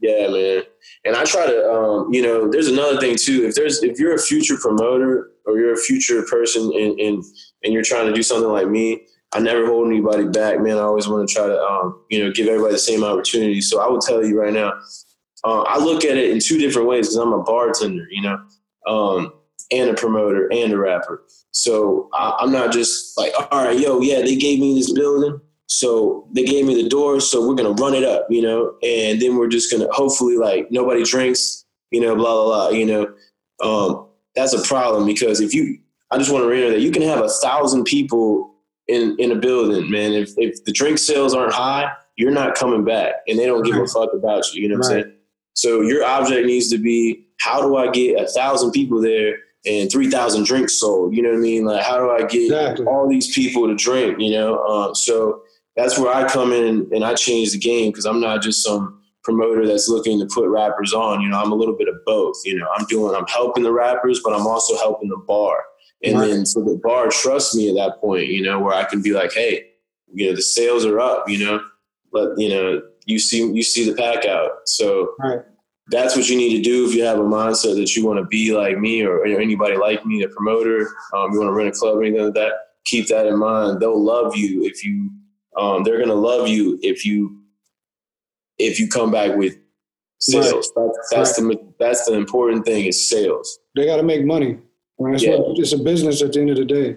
Speaker 3: Yeah, man. And I try to, um, you know, there's another thing too. If there's, if you're a future promoter or you're a future person and and and you're trying to do something like me, I never hold anybody back, man. I always want to try to, um, you know, give everybody the same opportunity. So I would tell you right now, uh, I look at it in two different ways because I'm a bartender, you know, um, and a promoter and a rapper. So I, I'm not just like, all right, yo, yeah, they gave me this building. So they gave me the door, so we're gonna run it up, you know, and then we're just gonna hopefully like nobody drinks, you know, blah blah blah, you know. Um, that's a problem because if you, I just want to reiterate that you can have a thousand people in in a building, man. If if the drink sales aren't high, you're not coming back, and they don't give a fuck about you. You know what I'm saying? So your object needs to be how do I get a thousand people there and three thousand drinks sold? You know what I mean? Like how do I get
Speaker 2: Exactly.
Speaker 3: all these people to drink? You know, um, so that's where I come in and I change the game because I'm not just some promoter that's looking to put rappers on. You know, I'm a little bit of both. You know, I'm doing, I'm helping the rappers, but I'm also helping the bar. And
Speaker 2: Right.
Speaker 3: then so the bar trusts me at that point, you know, where I can be like, hey, you know, the sales are up, you know, but you know, you see you see the pack out. So
Speaker 2: Right.
Speaker 3: That's what you need to do if you have a mindset that you want to be like me or, anybody like me, a promoter. Um, you want to run a club or anything like that. Keep that in mind. They'll love you if you. Um, they're gonna love you if you if you come back with sales. That's, that's the that's the important thing is sales.
Speaker 2: They got to make money. That's
Speaker 3: Yeah.
Speaker 2: what, it's a business at the end of the day.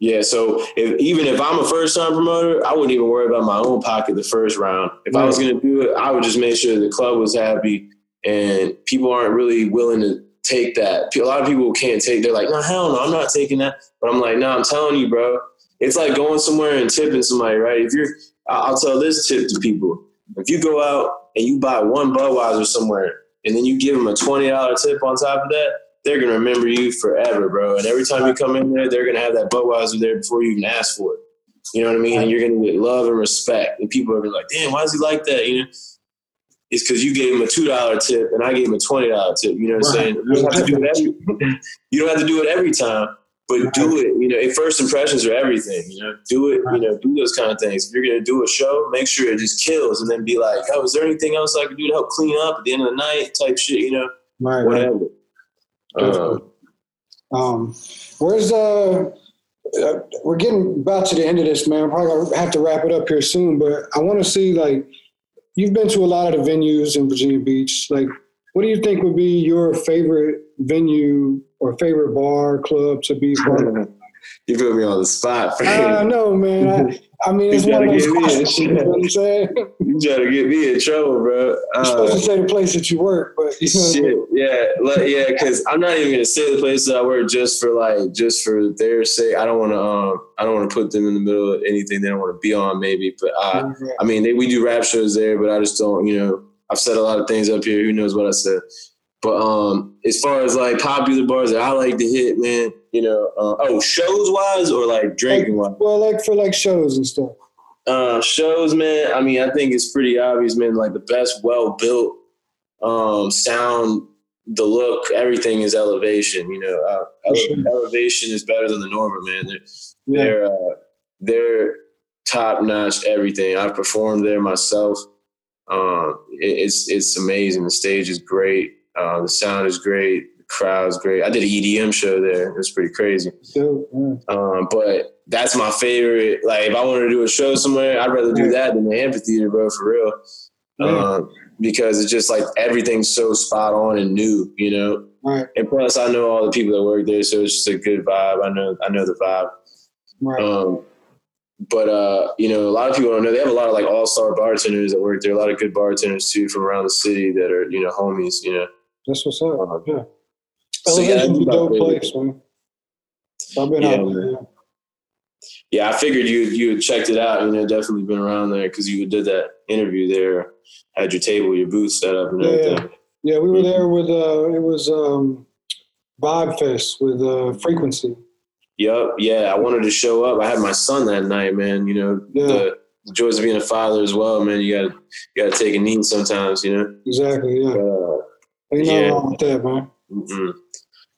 Speaker 3: Yeah, so if, even if I'm a first time promoter, I wouldn't even worry about my own pocket the first round. If I was going to do it, I would just make sure the club was happy and people aren't really willing to take that. A lot of people can't take. They're like, no, hell no, I'm not taking that. But I'm like, no, I'm telling you, bro. It's like going somewhere and tipping somebody, right? If you're, I'll tell this tip to people: if you go out and you buy one Budweiser somewhere, and then you give them a twenty dollar tip on top of that, they're gonna remember you forever, bro. And every time you come in there, they're gonna have that Budweiser there before you even ask for it. You know what I mean? And you're gonna get love and respect, and people are gonna be like, "Damn, why is he like that?" You know, it's because you gave him a two dollar tip and I gave him a twenty dollar tip. You know what I'm
Speaker 2: Right.
Speaker 3: saying? You don't have to do it every. you don't have to do it every time, but do it. You know, first impressions are everything. You know, do it. You know, do those kind of things. If you're gonna do a show, make sure it just kills, and then be like, "Oh, is there anything else I can do to help clean up at the end of the night?" Type shit. You know,
Speaker 2: Right. right.
Speaker 3: whatever.
Speaker 2: Definitely.
Speaker 3: Um,
Speaker 2: Um, where's the uh, we're getting about to the end of this, man. I'm probably gonna have to wrap it up here soon, but I want to see like you've been to a lot of the venues in Virginia Beach. Like, what do you think would be your favorite venue or favorite bar club to be part of?
Speaker 3: You put me on the spot.
Speaker 2: I know, man. I, I mean, it's one of those
Speaker 3: give me a
Speaker 2: questions. You know what I'm saying?
Speaker 3: you trying to get me in trouble, bro.
Speaker 2: You're
Speaker 3: Uh,
Speaker 2: supposed to say the place that you work, but you know,
Speaker 3: Shit, yeah, like, yeah, because I'm not even gonna say the place that I work just for like just for their sake. I don't want to, um, I don't want to put them in the middle of anything they don't want to be on, maybe. But I, I mean, they, we do rap shows there, but I just don't, you know, I've said a lot of things up here. Who knows what I said? But um, as far as like popular bars that I like to hit, man, you know, uh, oh, shows wise or like drinking wise.
Speaker 2: well, like for like shows and stuff.
Speaker 3: Uh, shows, man. I mean, I think it's pretty obvious, man. Like the best, well built, um, sound, the look, everything is elevation. You know, uh,
Speaker 2: For
Speaker 3: ele-
Speaker 2: sure.
Speaker 3: elevation is better than the NorVa, man. They're
Speaker 2: Yeah.
Speaker 3: they're uh, they're top notch. Everything I've performed there myself. Um, it, it's it's amazing. The stage is great. Uh, the sound is great. The crowd's great. I did an EDM show there. It was pretty crazy.
Speaker 2: Yeah.
Speaker 3: Um, but that's my favorite. Like, if I wanted to do a show somewhere, I'd rather do that than the amphitheater, bro, for real.
Speaker 2: Yeah.
Speaker 3: Um, because it's just like everything's so spot on and new, you know.
Speaker 2: Right,
Speaker 3: And plus, I know all the people that work there, so it's just a good vibe. I know, I know the vibe.
Speaker 2: right.
Speaker 3: Um, but uh, you know, a lot of people don't know they have a lot of like all star bartenders that work there. A lot of good bartenders too from around the city that are you know homies. You know.
Speaker 2: That's what's up.
Speaker 3: Um,
Speaker 2: Yeah.
Speaker 3: so yeah,
Speaker 2: Elevation's a dope place, man. I've been
Speaker 3: Yeah,
Speaker 2: out
Speaker 3: man.
Speaker 2: there.
Speaker 3: yeah, I figured you you had checked it out. You know, definitely been around there because you did that interview there, had your table, your booth set up, and
Speaker 2: Yeah,
Speaker 3: everything.
Speaker 2: Yeah, we were there with uh, it was um, Vibe Fest with uh, Frequency.
Speaker 3: Yep. Yeah, I wanted to show up. I had my son that night, man. You know,
Speaker 2: Yeah.
Speaker 3: the, the joys of being a father as well, man. You gotta you gotta take a knee sometimes. You know.
Speaker 2: Exactly. Yeah,
Speaker 3: Uh,
Speaker 2: ain't
Speaker 3: Yeah.
Speaker 2: wrong with that, man.
Speaker 3: mm-mm.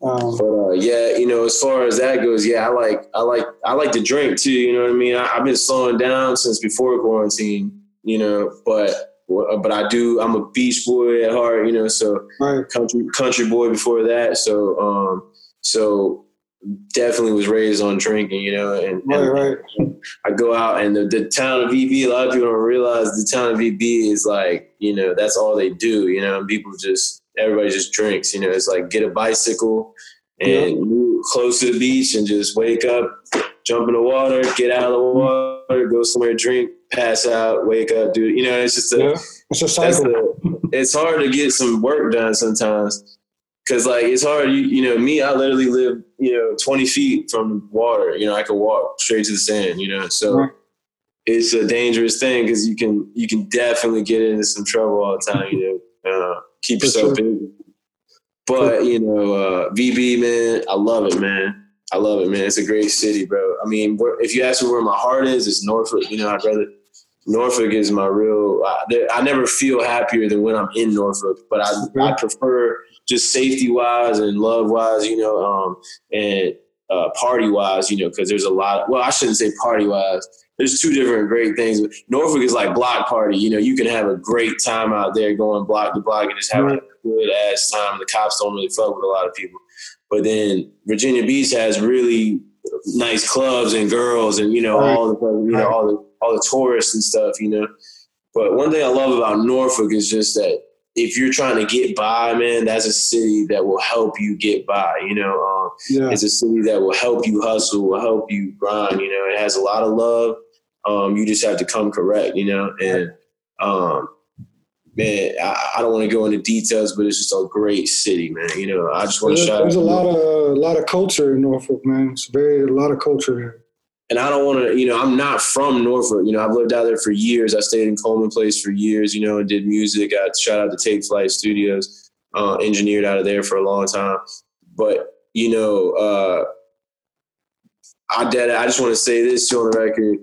Speaker 2: Um,
Speaker 3: But uh, yeah, you know, as far as that goes, yeah, I like I like I like to drink too. You know what I mean? I, I've been slowing down since before quarantine. You know, but but I do. I'm a beach boy at heart. You know, so
Speaker 2: right.
Speaker 3: country country boy before that. So um, so definitely was raised on drinking. You know, and,
Speaker 2: Right.
Speaker 3: and
Speaker 2: Right.
Speaker 3: I go out and the, the town of VB, a lot of people don't realize the town of VB is like, you know, that's all they do, you know, and people just, everybody just drinks, you know, it's like get a bicycle and move close to the beach and just wake up, jump in the water, get out of the water, go somewhere, drink, pass out, wake up, do, you know, it's just a,
Speaker 2: Yeah. It's a cycle.
Speaker 3: the, it's hard to get some work done sometimes. Cause like it's hard, you, you know, me, I literally live, you know, 20 feet from water. You know, I could walk straight to the sand, you know. So
Speaker 2: Right.
Speaker 3: it's a dangerous thing because you can you can definitely get into some trouble all the time, you know. Uh, keep
Speaker 2: For
Speaker 3: yourself
Speaker 2: sure.
Speaker 3: busy. But, you know, uh, VB, man, I love it, man. I love it, man. It's a great city, bro. I mean, if you ask me where my heart is, it's Norfolk. You know, I'd rather Norfolk is my real. I, I never feel happier than when I'm in Norfolk, but I I prefer just safety wise and love wise, you know, um, and uh, party wise, you know, because there's a lot. well, I shouldn't say party wise. There's two different great things. Norfolk is like block party. You know, you can have a great time out there going block to block and just having a good ass time. The cops don't really fuck with a lot of people. But then Virginia Beach has really nice clubs and girls and you know all the you know all the all the tourists and stuff. You know, but one thing I love about Norfolk is just that if you're trying to get by, man, that's a city that will help you get by. You know, um,
Speaker 2: Yeah.
Speaker 3: it's a city that will help you hustle, will help you grind. You know, it has a lot of love. Um, you just have to come correct. You know, and um, man, I, I don't want to go into details, but it's just a great city, man. You know, I just want to shout.
Speaker 2: there's a lot of a lot of culture in Norfolk, man. It's very a lot of culture here.
Speaker 3: and I don't want to, you know, I'm not from Norfolk. You know, I've lived out there for years. I stayed in Coleman Place for years, you know, and did music. I shout out to Take Flight Studios, uh, engineered out of there for a long time. But, you know, uh, I did, I just want to say this too on the record.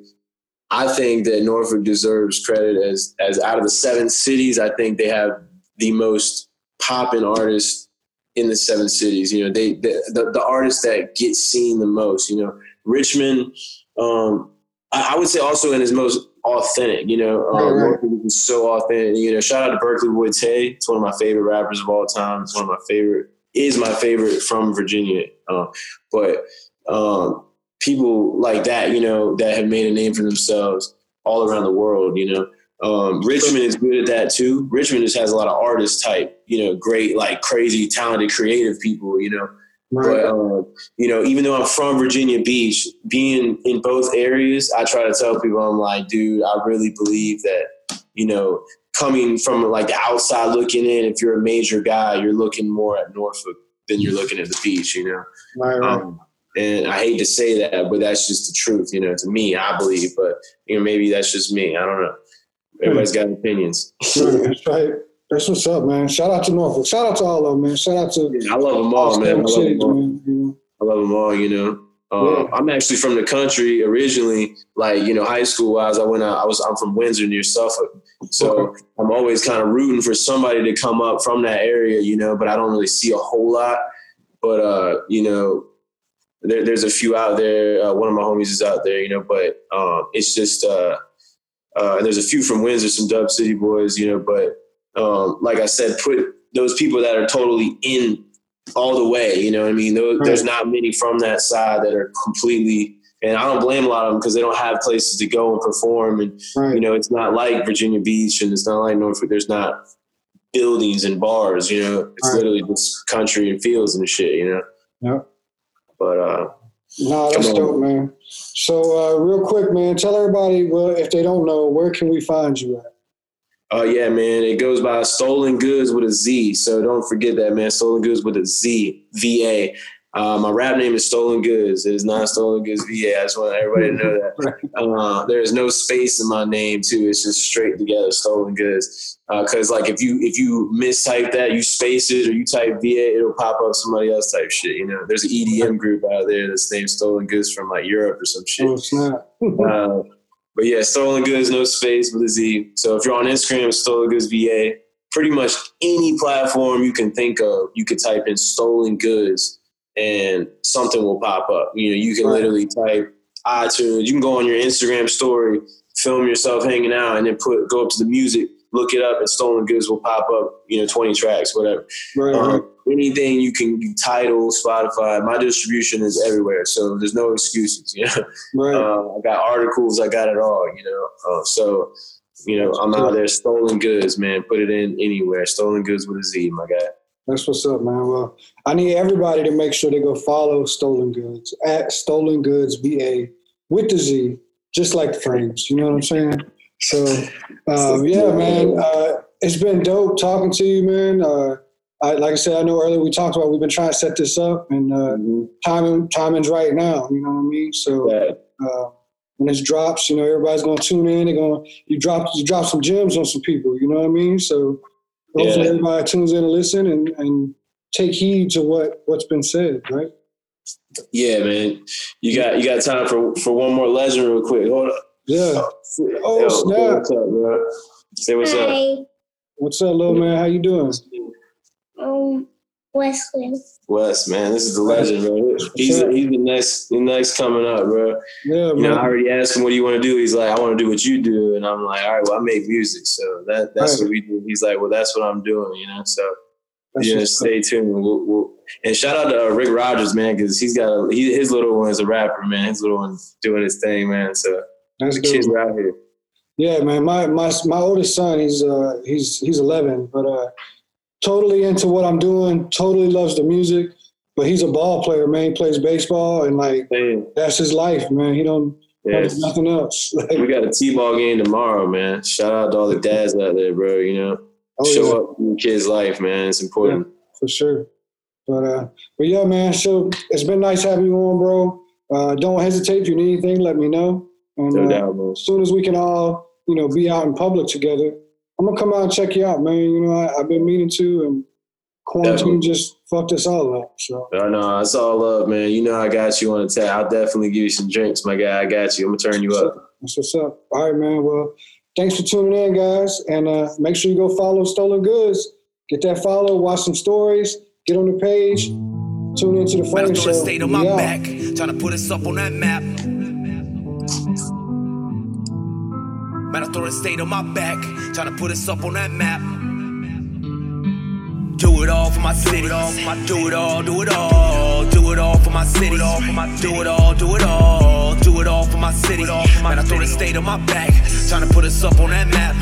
Speaker 3: I think that Norfolk deserves credit as as out of the seven cities, I think they have the most popping artists in the seven cities. You know, they the, the, the artists that get seen the most, you know. Richmond, um, I, I would say also in his most authentic. You know, um,
Speaker 2: Right, right.
Speaker 3: Norfolk is so authentic. You know, shout out to Berkeley Boy Tay. It's one of my favorite rappers of all time. It's one of my favorite. Is my favorite from Virginia. Uh, but um, people like that, you know, that have made a name for themselves all around the world. You know, um, Richmond is good at that too. Richmond just has a lot of artist type, you know, great, like crazy, talented, creative people. You know,
Speaker 2: Right.
Speaker 3: but um, you know, even though I'm from Virginia Beach, being in both areas, I try to tell people, I'm like, dude, I really believe that, you know, coming from like the outside looking in, if you're a major guy, you're looking more at Norfolk than you're looking at the beach, you know.
Speaker 2: right, right.
Speaker 3: Um, and I hate to say that, but that's just the truth, you know. To me, I believe, but you know, maybe that's just me. I don't know. Everybody's got opinions.
Speaker 2: Right, That's right. That's what's up, man. Shout out to Norfolk. Shout out to all of them, man. Shout out to
Speaker 3: I love them all, man. I love them all.
Speaker 2: man. You know?
Speaker 3: I love them all, you know. Um, I'm actually from the country originally. Like you know, high school wise, I went out. I was I'm from Windsor near Suffolk, so I'm always kind of rooting for somebody to come up from that area, you know. But I don't really see a whole lot. But uh, you know, there, there's a few out there. Uh, one of my homies is out there, you know. But um, it's just uh, uh, and there's a few from Windsor, some Dub City boys, you know. But um, like I said, put those people that are totally in all the way. You know what I mean? There- There's not many from that side that are completely, and I don't blame a lot of them because they don't have places to go and perform. And,
Speaker 2: Right.
Speaker 3: you know, it's not like Virginia Beach and it's not like Norfolk. There's not buildings and bars, you know, it's
Speaker 2: Right.
Speaker 3: literally just country and fields and shit, you know?
Speaker 2: Yeah.
Speaker 3: But, uh,
Speaker 2: Nah, that's
Speaker 3: on.
Speaker 2: dope, man. So, uh, real quick, man, tell everybody, well, if they don't know, where can we find you at?
Speaker 3: Oh yeah, man. It goes by Stolen Goodz with a Z. So don't forget that, man. Stolen Goodz with a Z, V A. Uh, my rap name is Stolen Goodz. It is not Stolen Goodz VA. I just want everybody to know that. Uh, there is no space in my name too. It's just straight together, Stolen Goodz. Because uh, like if you if you mistype that, you space it or you type VA, it'll pop up somebody else type shit. You know, there's an EDM group out there that's named Stolen Goods from like Europe or some shit.
Speaker 2: Oh, it's not.
Speaker 3: Uh, but yeah, Stolen Goodz, no space with a Z. So if you're on Instagram, Stolen Goodz VA. Pretty much any platform you can think of, you could type in Stolen Goodz and something will pop up. You know, you can literally type iTunes. You can go on your Instagram story, film yourself hanging out, and then put go up to the music, look it up, and Stolen Goodz will pop up. You know, twenty tracks, whatever.
Speaker 2: Right, right.
Speaker 3: Um, anything you can you title Spotify. My distribution is everywhere, so there's no excuses. You know,
Speaker 2: right.
Speaker 3: uh, I got articles, I got it all. You know, uh, so. You know, I'm out there Stolen Goodz, man. Put it in anywhere. Stolen Goodz with a Z, my guy.
Speaker 2: That's what's up, man. Well, I need everybody to make sure they go follow Stolen Goodz at Stolen Goodz VA with the Z, just like the FrameZ. You know what I'm saying? So, um, yeah, man, uh, it's been dope talking to you, man. Uh, I, like I said, I know earlier we talked about we've been trying to set this up, and uh,
Speaker 3: Mhm.
Speaker 2: timing timing's right now. You know what I mean? So
Speaker 3: Yeah.
Speaker 2: uh, when this drops, you know everybody's gonna tune in. They're gonna you drop you drop some gems on some people. You know what I mean? So hopefully
Speaker 3: Yeah.
Speaker 2: everybody tunes in and listen and, and take heed to what what's been said. Right?
Speaker 3: Yeah, man. You got you got time for for one more legend real quick. Hold up.
Speaker 2: Yeah. Oh,
Speaker 3: Yo,
Speaker 2: snap.
Speaker 3: What's up, bro? Say what's up.
Speaker 2: What's up, little man? How you doing?
Speaker 4: Um, Wesley.
Speaker 3: Wes, man, this is the legend, bro. He's he's the next the next coming up, bro.
Speaker 2: Yeah,
Speaker 3: You
Speaker 2: man.
Speaker 3: know, I already asked him what do you want to do. He's like, I want to do what you do, and I'm like, all right, well, I make music, so that that's
Speaker 2: Right.
Speaker 3: what we do. He's like, well, that's what I'm doing, you know. So
Speaker 2: That's
Speaker 3: yeah,
Speaker 2: what's up.
Speaker 3: stay tuned. We'll, we'll, and shout out to uh, Rick Rogers, man, because he's got a, he, his little one is a rapper, man. His little one's doing his thing, man. So
Speaker 2: That's
Speaker 3: the
Speaker 2: dope.
Speaker 3: kids are out here.
Speaker 2: Yeah, man. My my my oldest son, he's uh he's he's 11, but uh totally into what I'm doing. Totally loves the music, but he's a ball player, man. He plays baseball, and like
Speaker 3: Man,
Speaker 2: that's his life, man. He don't
Speaker 3: yeah.
Speaker 2: do nothing else.
Speaker 3: We got a T-ball game tomorrow, man. Shout out to all the dads out there, bro. You know,
Speaker 2: oh,
Speaker 3: show
Speaker 2: yeah.
Speaker 3: up in your kid's life, man. It's important.
Speaker 2: for sure. But uh, but yeah, man. So it's been nice having you on, bro. Uh, don't hesitate if you need anything. Let me know. And
Speaker 3: No
Speaker 2: uh,
Speaker 3: doubt,
Speaker 2: as soon as we can all, you know, be out in public together, I'm gonna come out and check you out, man. You know, I, I've been meaning to, and quarantine
Speaker 3: Definitely.
Speaker 2: just fucked us all up. So
Speaker 3: I know it's all up, man. You know I got you on the tap. I'll definitely give you some drinks, my guy. I got you. I'm gonna turn you up.
Speaker 2: that's what's up. All right, man. Well, thanks for tuning in, guys, and uh, make sure you go follow Stolen Goodz. Get that follow, watch some stories, get on the page, tune into the
Speaker 5: Man, I
Speaker 2: Frame
Speaker 5: throw
Speaker 2: Show.
Speaker 5: the state on my
Speaker 2: out.
Speaker 5: back, trying to put us up on that map. Man, I throw the state on my back, trying to put us up on that map. Do it all for my city. Do it all, do it all, do it all. Do it all for my city. Do it all, do it all, do it all. Do it all for my city. Man, I throw the state on my back, trying to put us up on that map.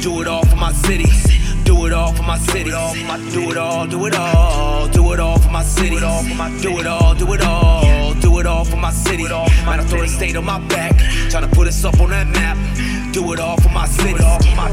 Speaker 5: Do it all for my city. Do it all for my city. Do it all, do it all. Do it all for my city. Do it all, do it all. Do it all for my city. Man, I throw the state on my back, trying to put us up on that map. Do it all for my city.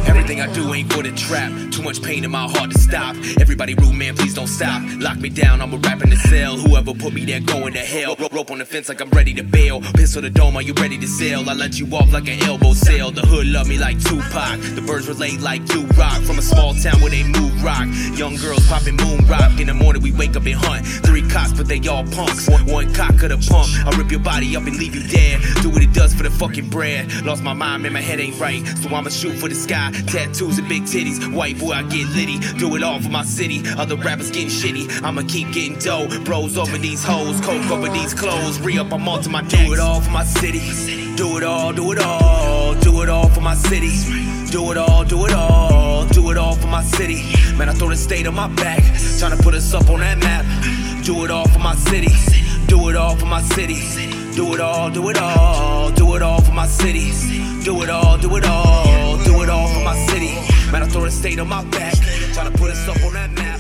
Speaker 5: Everything I do ain't for the trap. Too much pain in my heart to stop. Everybody rude, man, please don't stop. Lock me down, I'm a rap in the cell. Whoever put me there going to hell. Ro- Rope on the fence like I'm ready to bail. Pistol the dome, are you ready to sail? I let you off like an elbow sail. The hood love me like Tupac. The birds relate like you rock. From a small town where they move rock. Young girls popping moon rock. In the morning we wake up and hunt. Three cops, but they all punks. One, one cock of the pump. I'll rip your body up and leave you dead. Do what it does for the fucking bread. Lost my mind, man, my head ain't right. So I'ma shoot for the sky. Tattoos and big titties. White boy, I get litty. Do it all for my city. Other rappers getting shitty. I'ma keep getting dough. Bros over these hoes. Coke over these clothes. Re up, I'm onto my Do it all for my city. Do it all, do it all. Do it all for my city. Do it all, do it all. Do it all for my city. Man, I throw the state on my back. Trying to put us up on that map. Do it all for my city. Do it all for my city. Do it all, do it all. Do it all for my city. Do it all, do it all. Do it all for my city. Man, I throw the state on my back. Trying to put us up on that map.